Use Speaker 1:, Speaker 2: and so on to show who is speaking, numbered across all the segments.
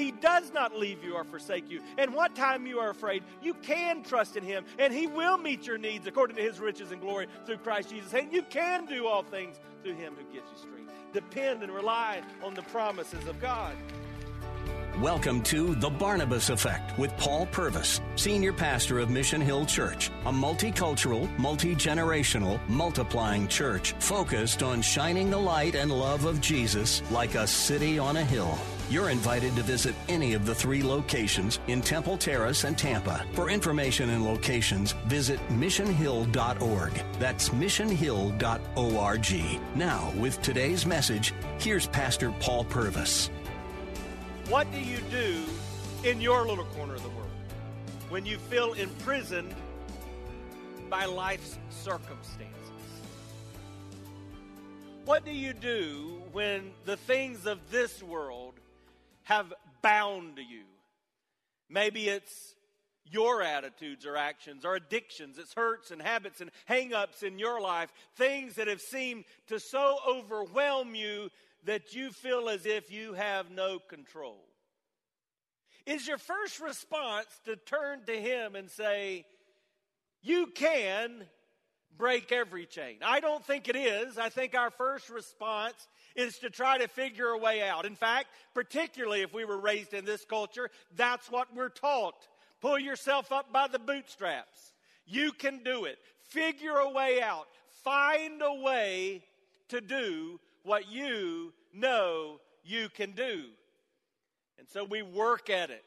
Speaker 1: He does not leave you or forsake you. And what time you are afraid, you can trust in Him, and He will meet your needs according to His riches and glory through Christ Jesus. And you can do all things through Him who gives you strength. Depend and rely on the promises of God.
Speaker 2: Welcome to The Barnabas Effect with Paul Purvis, Senior Pastor of Mission Hill Church, a multicultural, multi generational, multiplying church focused on shining the light and love of Jesus like a city on a hill. You're invited to visit any of the three locations in Temple Terrace and Tampa. For information and locations, visit missionhill.org. That's missionhill.org. Now, with today's message, here's Pastor Paul Purvis.
Speaker 1: What do you do in your little corner of the world when you feel imprisoned by life's circumstances? What do you do when the things of this world have bound you? Maybe it's your attitudes or actions or addictions, it's hurts and habits and hang-ups in your life, things that have seemed to so overwhelm you that you feel as if you have no control? Is your first response to turn to Him and say, You can break every chain? I don't think it is. I think our first response is to try to figure a way out. In fact, particularly if we were raised in this culture, that's what we're taught. Pull yourself up by the bootstraps. You can do it. Figure a way out. Find a way to do what you know you can do. And so we work at it.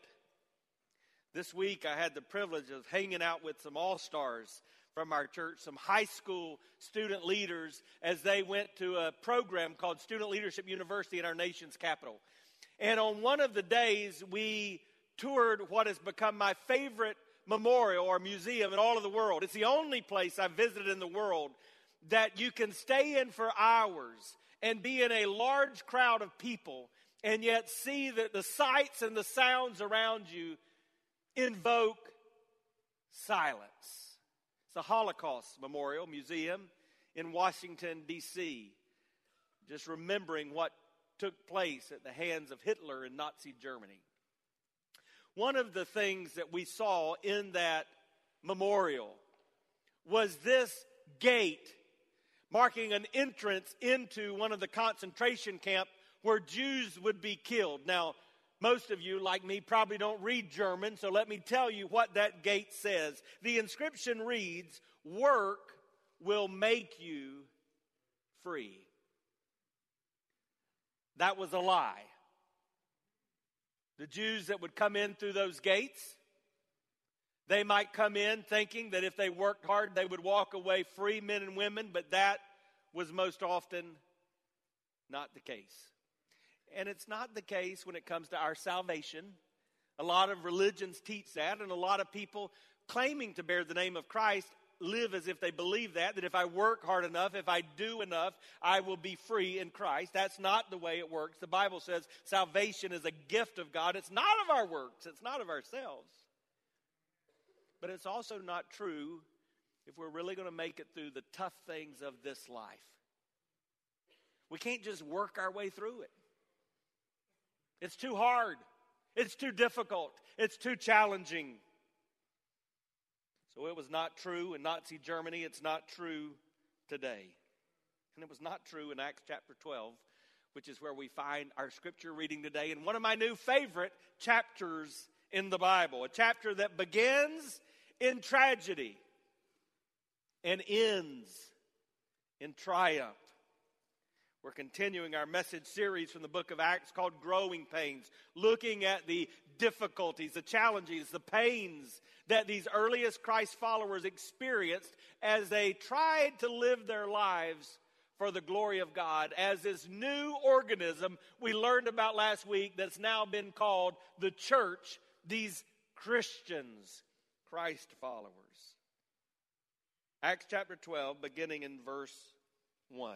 Speaker 1: This week I had the privilege of hanging out with some all stars from our church, some high school student leaders, as they went to a program called Student Leadership University in our nation's capital. And on one of the days, we toured what has become my favorite memorial or museum in all of the world. It's the only place I've visited in the world that you can stay in for hours and be in a large crowd of people and yet see that the sights and the sounds around you invoke silence. It's a Holocaust Memorial Museum in Washington, D.C., just remembering what took place at the hands of Hitler in Nazi Germany. One of the things that we saw in that memorial was this gate marking an entrance into one of the concentration camp where Jews would be killed. Now, most of you, like me, probably don't read German, so let me tell you what that gate says. The inscription reads, Work will make you free. That was a lie. The Jews that would come in through those gates, they might come in thinking that if they worked hard, they would walk away free men and women, but that was most often not the case. And it's not the case when it comes to our salvation. A lot of religions teach that, and a lot of people claiming to bear the name of Christ live as if they believe that, that if I work hard enough, if I do enough, I will be free in Christ. That's not the way it works. The Bible says salvation is a gift of God. It's not of our works, it's not of ourselves. But it's also not true if we're really going to make it through the tough things of this life. We can't just work our way through it. It's too hard. It's too difficult. It's too challenging. So it was not true in Nazi Germany. It's not true today. And it was not true in Acts chapter 12, which is where we find our scripture reading today And one of my new favorite chapters in the Bible. A chapter that begins in tragedy and ends in triumph. We're continuing our message series from the book of Acts called Growing Pains, looking at the difficulties, the challenges, the pains that these earliest Christ followers experienced as they tried to live their lives for the glory of God as this new organism we learned about last week that's now been called the church, these Christians, Christ followers. Acts chapter 12, beginning in verse 1.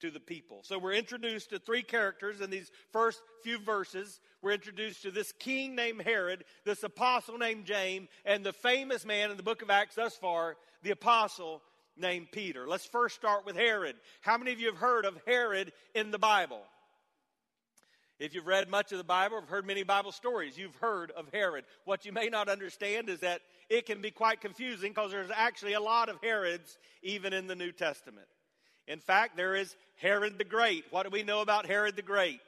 Speaker 1: to the people. So we're introduced to three characters in these first few verses. We're introduced to this king named Herod, this apostle named James, and the famous man in the book of Acts thus far, the apostle named Peter. Let's first start with Herod. How many of you have heard of Herod in the Bible? If you've read much of the Bible, or heard many Bible stories, you've heard of Herod. What you may not understand is that it can be quite confusing because there's actually a lot of Herods even in the New Testament. In fact, there is Herod the Great. What do we know about Herod the Great?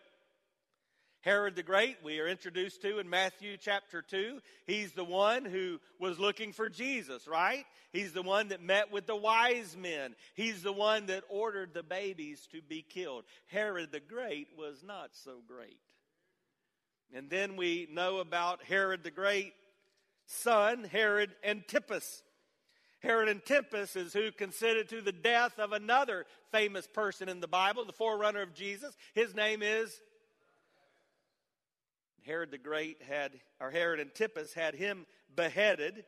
Speaker 1: Herod the Great, we are introduced to in Matthew chapter 2. He's the one who was looking for Jesus, right? He's the one that met with the wise men. He's the one that ordered the babies to be killed. Herod the Great was not so great. And then we know about Herod the Great son, Herod Antipas. Herod Antipas is who consented to the death of another famous person in the Bible, the forerunner of Jesus. His name is Herod the Great had, or Herod Antipas had him beheaded.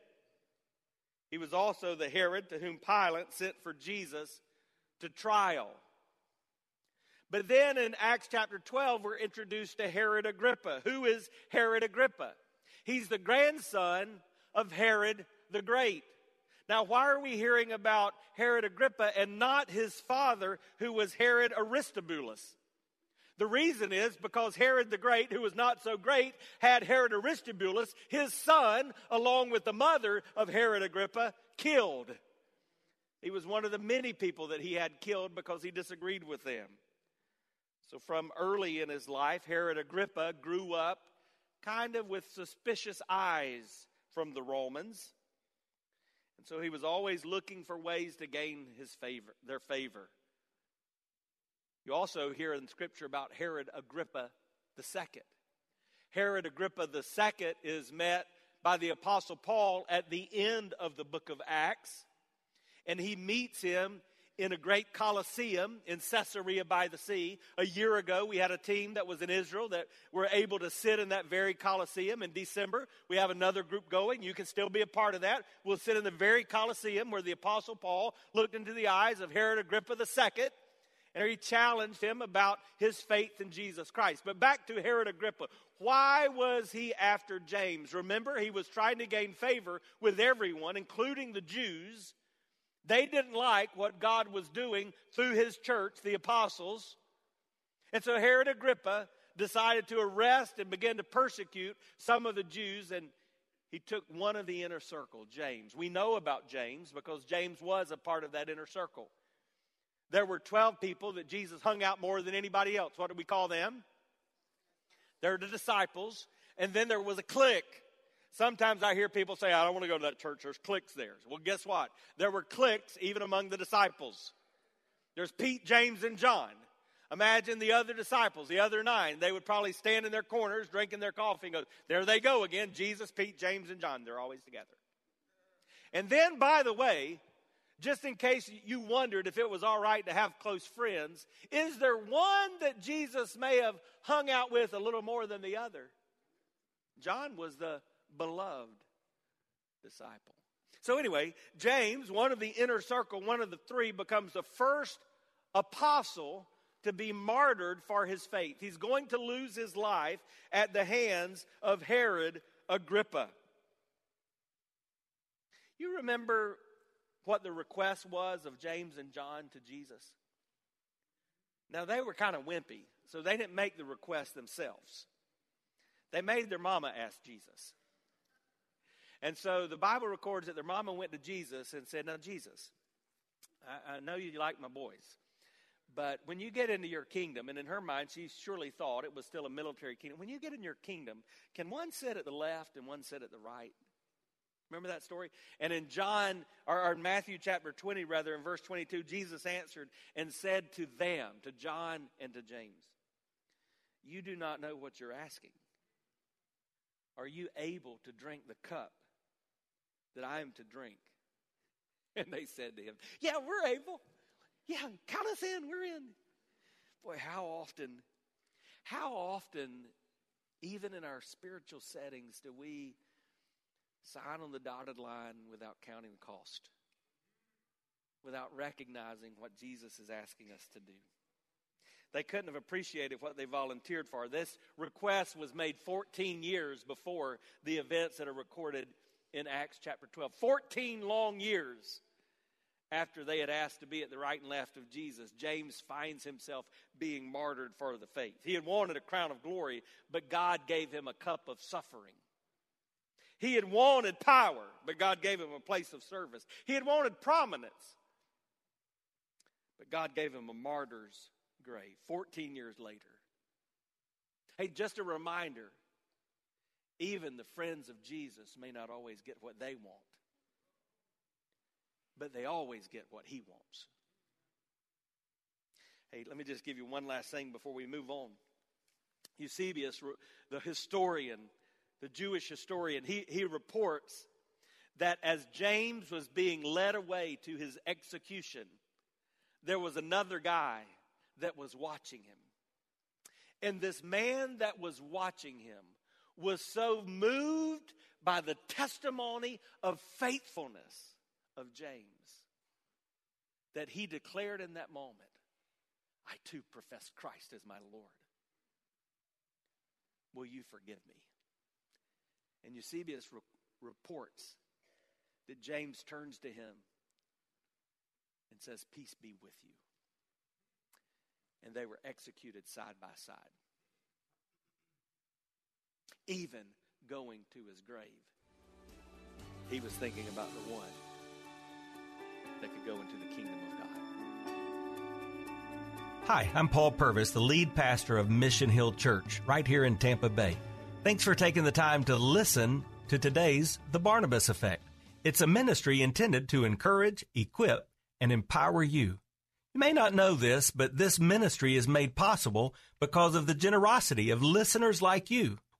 Speaker 1: He was also the Herod to whom Pilate sent for Jesus to trial. But then in Acts chapter 12, we're introduced to Herod Agrippa. Who is Herod Agrippa? He's the grandson of Herod the Great. Now, why are we hearing about Herod Agrippa and not his father, who was Herod Aristobulus? The reason is because Herod the Great, who was not so great, had Herod Aristobulus, his son, along with the mother of Herod Agrippa, killed. He was one of the many people that he had killed because he disagreed with them. So, from early in his life, Herod Agrippa grew up kind of with suspicious eyes from the Romans. And so he was always looking for ways to gain his favor, their favor. You also hear in Scripture about Herod Agrippa II. Herod Agrippa II is met by the Apostle Paul at the end of the book of Acts, and he meets him in a great coliseum in Caesarea by the sea. A year ago, we had a team that was in Israel that were able to sit in that very coliseum. In December, we have another group going. You can still be a part of that. We'll sit in the very coliseum where the Apostle Paul looked into the eyes of Herod Agrippa II. And he challenged him about his faith in Jesus Christ. But back to Herod Agrippa. Why was he after James? Remember, he was trying to gain favor with everyone, including the Jews they didn't like what God was doing through his church, the apostles. And so Herod Agrippa decided to arrest and begin to persecute some of the Jews, and he took one of the inner circle, James. We know about James because James was a part of that inner circle. There were 12 people that Jesus hung out more than anybody else. What do we call them? They're the disciples. And then there was a clique. Sometimes I hear people say, I don't want to go to that church. There's cliques there. Well, guess what? There were cliques even among the disciples. There's Pete, James, and John. Imagine the other disciples, the other nine. They would probably stand in their corners drinking their coffee and go, There they go again. Jesus, Pete, James, and John. They're always together. And then, by the way, just in case you wondered if it was all right to have close friends, is there one that Jesus may have hung out with a little more than the other? John was the beloved disciple. So, anyway, James, one of the inner circle, one of the three, becomes the first apostle to be martyred for his faith. He's going to lose his life at the hands of Herod Agrippa. You remember what the request was of James and John to Jesus? Now, they were kind of wimpy, so they didn't make the request themselves. They made their mama ask Jesus. And so the Bible records that their mama went to Jesus and said, Now, Jesus, I, I know you like my boys, But when you get into your kingdom, and in her mind, she surely thought it was still a military kingdom. When you get in your kingdom, can one sit at the left and one sit at the right? Remember that story? And in John, or, or Matthew chapter 20, rather, in verse 22, Jesus answered and said to them, to John and to James, You do not know what you're asking. Are you able to drink the cup that I am to drink? And they said to him, Yeah, we're able. Yeah, count us in. We're in. Boy, how often, how often, even in our spiritual settings, do we sign on the dotted line without counting the cost, without recognizing what Jesus is asking us to do? They couldn't have appreciated what they volunteered for. This request was made 14 years before the events that are recorded in Acts chapter 12. 14 long years after they had asked to be at the right and left of Jesus, James finds himself being martyred for the faith. He had wanted a crown of glory, but God gave him a cup of suffering. He had wanted power, but God gave him a place of service. He had wanted prominence, but God gave him a martyr's grave 14 years later. Hey, just a reminder even the friends of Jesus may not always get what they want but they always get what he wants. Hey, let me just give you one last thing before we move on. Eusebius, the historian, the Jewish historian, he, he reports that as James was being led away to his execution, there was another guy that was watching him. And this man that was watching him was so moved by the testimony of faithfulness of James that he declared in that moment, I too profess Christ as my Lord. Will you forgive me? And Eusebius re- reports that James turns to him and says, Peace be with you. And they were executed side by side. Even going to his grave, he was thinking about the one that could go into the kingdom of God.
Speaker 3: Hi, I'm Paul Purvis, the lead pastor of Mission Hill Church right here in Tampa Bay. Thanks for taking the time to listen to today's The Barnabas Effect. It's a ministry intended to encourage, equip, and empower you. You may not know this, but this ministry is made possible because of the generosity of listeners like you.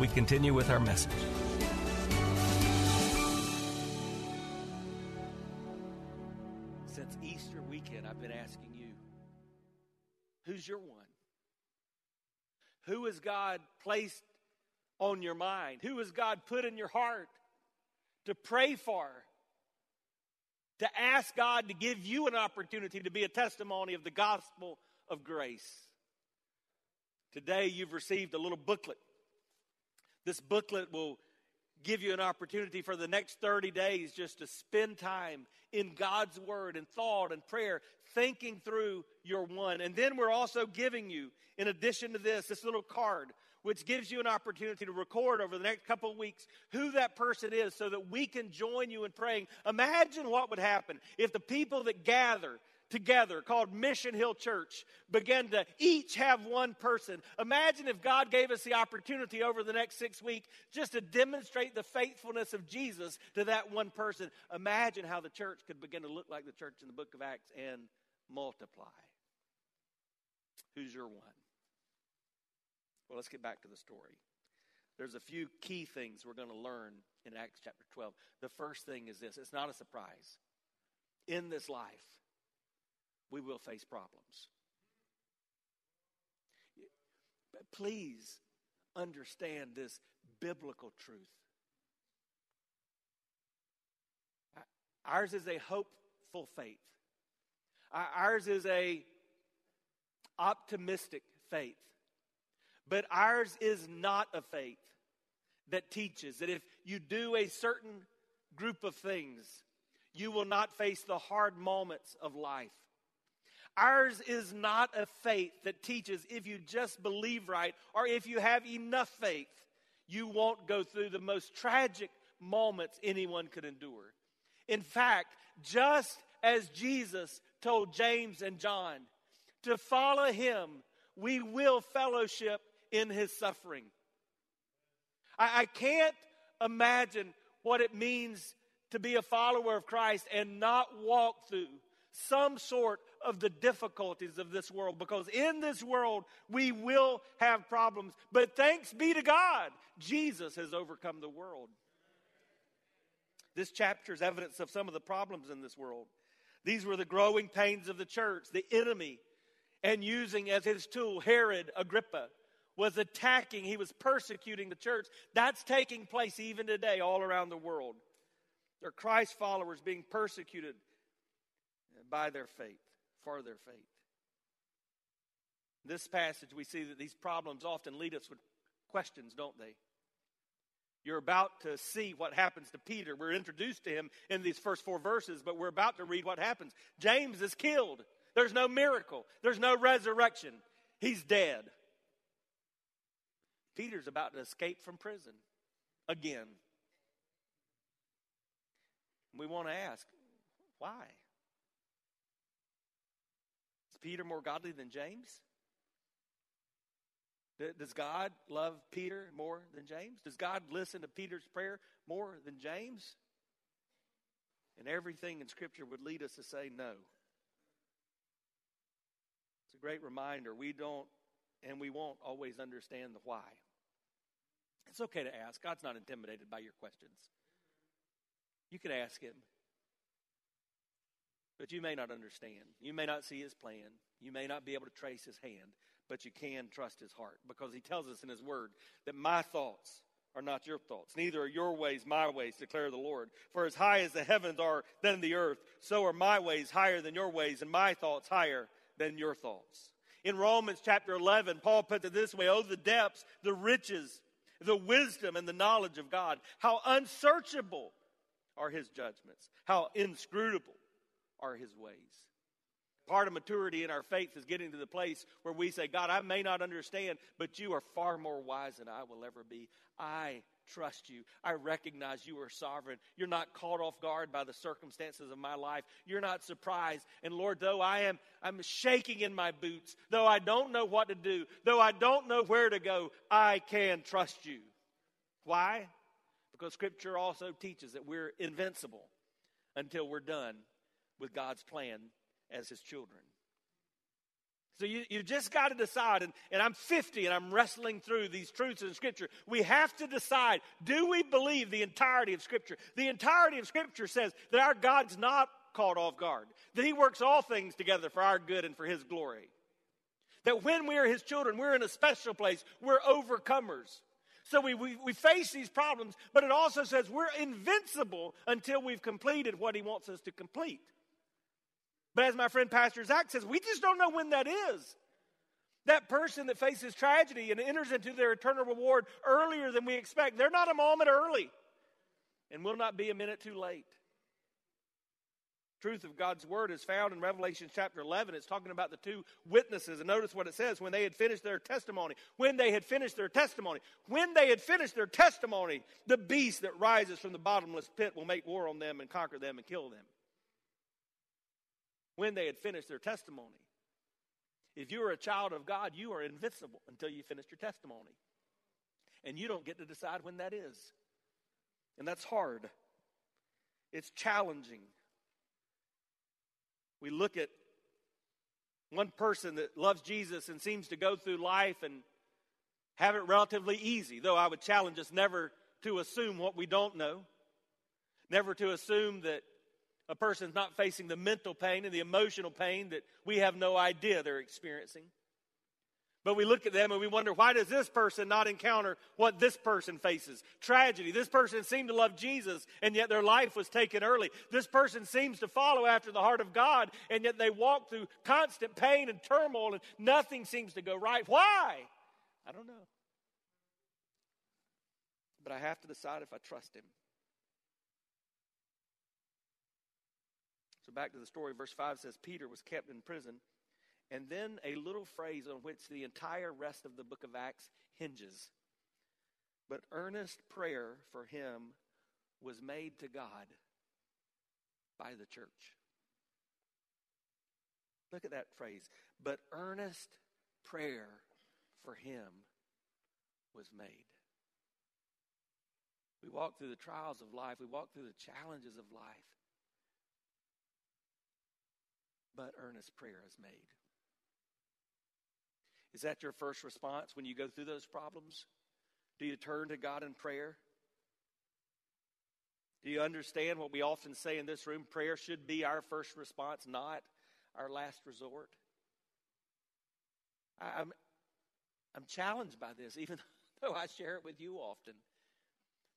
Speaker 3: we continue with our message.
Speaker 1: Since Easter weekend, I've been asking you who's your one? Who has God placed on your mind? Who has God put in your heart to pray for? To ask God to give you an opportunity to be a testimony of the gospel of grace. Today, you've received a little booklet. This booklet will give you an opportunity for the next 30 days just to spend time in God's Word and thought and prayer, thinking through your one. And then we're also giving you, in addition to this, this little card, which gives you an opportunity to record over the next couple of weeks who that person is so that we can join you in praying. Imagine what would happen if the people that gather together called Mission Hill Church began to each have one person. Imagine if God gave us the opportunity over the next six weeks just to demonstrate the faithfulness of Jesus to that one person. Imagine how the church could begin to look like the church in the book of Acts and multiply. Who's your one? Well, let's get back to the story. There's a few key things we're going to learn in Acts chapter 12. The first thing is this it's not a surprise. In this life, we will face problems. But please understand this biblical truth. Ours is a hopeful faith. Ours is a optimistic faith. But ours is not a faith that teaches that if you do a certain group of things, you will not face the hard moments of life. Ours is not a faith that teaches if you just believe right or if you have enough faith, you won't go through the most tragic moments anyone could endure. In fact, just as Jesus told James and John to follow him, we will fellowship in his suffering. I, I can't imagine what it means to be a follower of Christ and not walk through some sort of the difficulties of this world because in this world we will have problems. But thanks be to God, Jesus has overcome the world. This chapter is evidence of some of the problems in this world. These were the growing pains of the church, the enemy, and using as his tool Herod Agrippa was attacking, he was persecuting the church. That's taking place even today all around the world. There are Christ followers being persecuted by their faith, for their faith. This passage, we see that these problems often lead us with questions, don't they? You're about to see what happens to Peter. We're introduced to him in these first four verses, but we're about to read what happens. James is killed. There's no miracle, there's no resurrection. He's dead. Peter's about to escape from prison again. We want to ask, why? Peter more godly than James? Does God love Peter more than James? Does God listen to Peter's prayer more than James? And everything in Scripture would lead us to say no. It's a great reminder. We don't and we won't always understand the why. It's okay to ask. God's not intimidated by your questions. You can ask Him. But you may not understand. You may not see His plan. You may not be able to trace His hand but you can trust his heart because he tells us in his word that my thoughts are not your thoughts. Neither are your ways my ways, declare the Lord. For as high as the heavens are than the earth, so are my ways higher than your ways, and my thoughts higher than your thoughts. In Romans chapter 11, Paul puts it this way Oh, the depths, the riches, the wisdom, and the knowledge of God. How unsearchable are his judgments, how inscrutable are his ways. Part of maturity in our faith is getting to the place where we say, God, I may not understand, but you are far more wise than I will ever be. I trust you. I recognize you are sovereign. You're not caught off guard by the circumstances of my life. You're not surprised. And Lord, though I am I'm shaking in my boots, though I don't know what to do, though I don't know where to go, I can trust you. Why? Because scripture also teaches that we're invincible until we're done with God's plan as his children. So you, you just got to decide, and, and I'm 50 and I'm wrestling through these truths in Scripture. We have to decide do we believe the entirety of Scripture? The entirety of Scripture says that our God's not caught off guard, that He works all things together for our good and for His glory. That when we are His children, we're in a special place, we're overcomers. So we, we, we face these problems, but it also says we're invincible until we've completed what He wants us to complete. But as my friend Pastor Zach says, we just don't know when that is. That person that faces tragedy and enters into their eternal reward earlier than we expect, they're not a moment early and will not be a minute too late. Truth of God's word is found in Revelation chapter 11. It's talking about the two witnesses. And notice what it says when they had finished their testimony. When they had finished their testimony. When they had finished their testimony, the beast that rises from the bottomless pit will make war on them and conquer them and kill them when they had finished their testimony. If you are a child of God, you are invincible until you finish your testimony. And you don't get to decide when that is. And that's hard. It's challenging. We look at one person that loves Jesus and seems to go through life and have it relatively easy, though I would challenge us never to assume what we don't know, never to assume that a person's not facing the mental pain and the emotional pain that we have no idea they're experiencing. But we look at them and we wonder, why does this person not encounter what this person faces? Tragedy. This person seemed to love Jesus, and yet their life was taken early. This person seems to follow after the heart of God, and yet they walk through constant pain and turmoil, and nothing seems to go right. Why? I don't know. But I have to decide if I trust him. So back to the story, verse 5 says Peter was kept in prison and then a little phrase on which the entire rest of the book of Acts hinges. But earnest prayer for him was made to God by the church. Look at that phrase. But earnest prayer for him was made. We walk through the trials of life, we walk through the challenges of life. But earnest prayer is made. Is that your first response when you go through those problems? Do you turn to God in prayer? Do you understand what we often say in this room? Prayer should be our first response, not our last resort. I'm, I'm challenged by this, even though I share it with you often,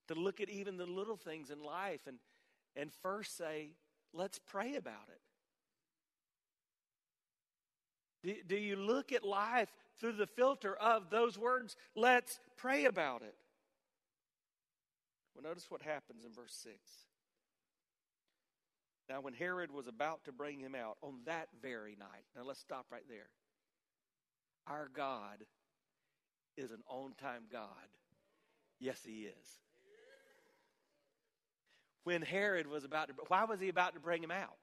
Speaker 1: to look at even the little things in life and, and first say, let's pray about it. Do, do you look at life through the filter of those words? Let's pray about it. Well, notice what happens in verse 6. Now, when Herod was about to bring him out on that very night, now let's stop right there. Our God is an on time God. Yes, He is. When Herod was about to, why was he about to bring him out?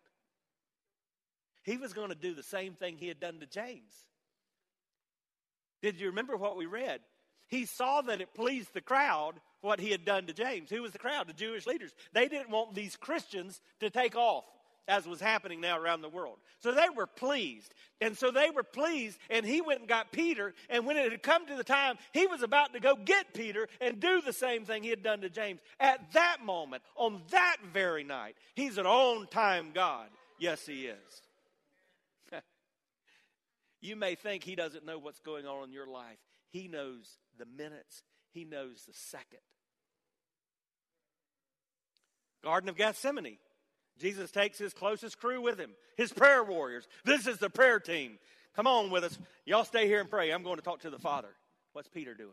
Speaker 1: He was going to do the same thing he had done to James. Did you remember what we read? He saw that it pleased the crowd what he had done to James. Who was the crowd? The Jewish leaders. They didn't want these Christians to take off as was happening now around the world. So they were pleased. And so they were pleased, and he went and got Peter. And when it had come to the time, he was about to go get Peter and do the same thing he had done to James. At that moment, on that very night, he's an on time God. Yes, he is. You may think he doesn't know what's going on in your life. He knows the minutes, he knows the second. Garden of Gethsemane. Jesus takes his closest crew with him, his prayer warriors. This is the prayer team. Come on with us. Y'all stay here and pray. I'm going to talk to the Father. What's Peter doing?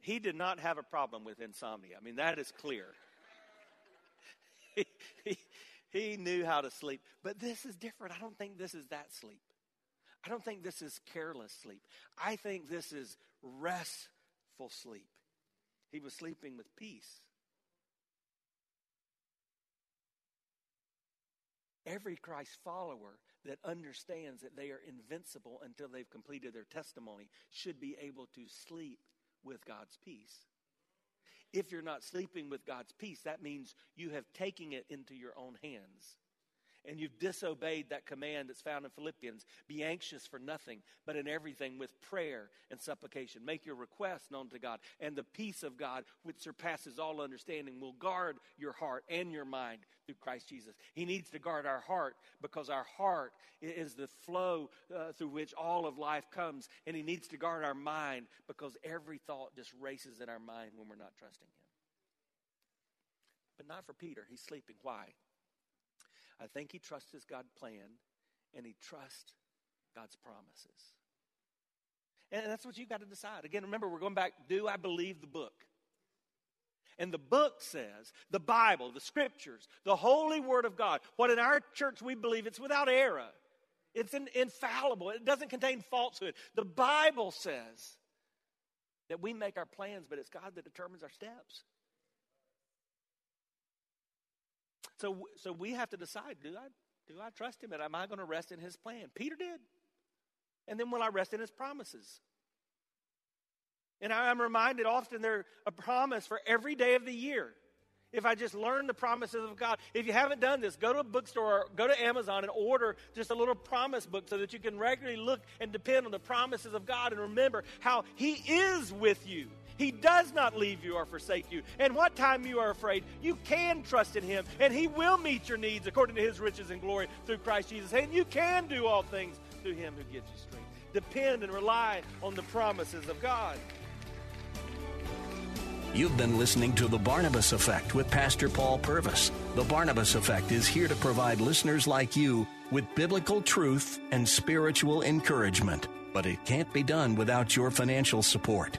Speaker 1: He did not have a problem with insomnia. I mean, that is clear. he, he, he knew how to sleep. But this is different. I don't think this is that sleep. I don't think this is careless sleep. I think this is restful sleep. He was sleeping with peace. Every Christ follower that understands that they are invincible until they've completed their testimony should be able to sleep with God's peace. If you're not sleeping with God's peace, that means you have taken it into your own hands and you've disobeyed that command that's found in Philippians be anxious for nothing, but in everything with prayer and supplication. Make your requests known to God, and the peace of God, which surpasses all understanding, will guard your heart and your mind through Christ Jesus. He needs to guard our heart because our heart is the flow uh, through which all of life comes, and He needs to guard our mind because every thought just races in our mind when we're not trusting Him. But not for Peter. He's sleeping. Why? I think he trusts his God plan and he trusts God's promises. And that's what you got to decide. Again, remember, we're going back, do I believe the book? And the book says, the Bible, the scriptures, the holy word of God, what in our church we believe it's without error. It's in, infallible. It doesn't contain falsehood. The Bible says that we make our plans, but it's God that determines our steps. So, so we have to decide do I, do I trust him and am I going to rest in his plan? Peter did. And then will I rest in his promises? And I'm reminded often they're a promise for every day of the year. If I just learn the promises of God. If you haven't done this, go to a bookstore or go to Amazon and order just a little promise book so that you can regularly look and depend on the promises of God and remember how He is with you. He does not leave you or forsake you. And what time you are afraid, you can trust in Him, and He will meet your needs according to His riches and glory through Christ Jesus. And you can do all things through Him who gives you strength. Depend and rely on the promises of God.
Speaker 2: You've been listening to The Barnabas Effect with Pastor Paul Purvis. The Barnabas Effect is here to provide listeners like you with biblical truth and spiritual encouragement but it can't be done without your financial support.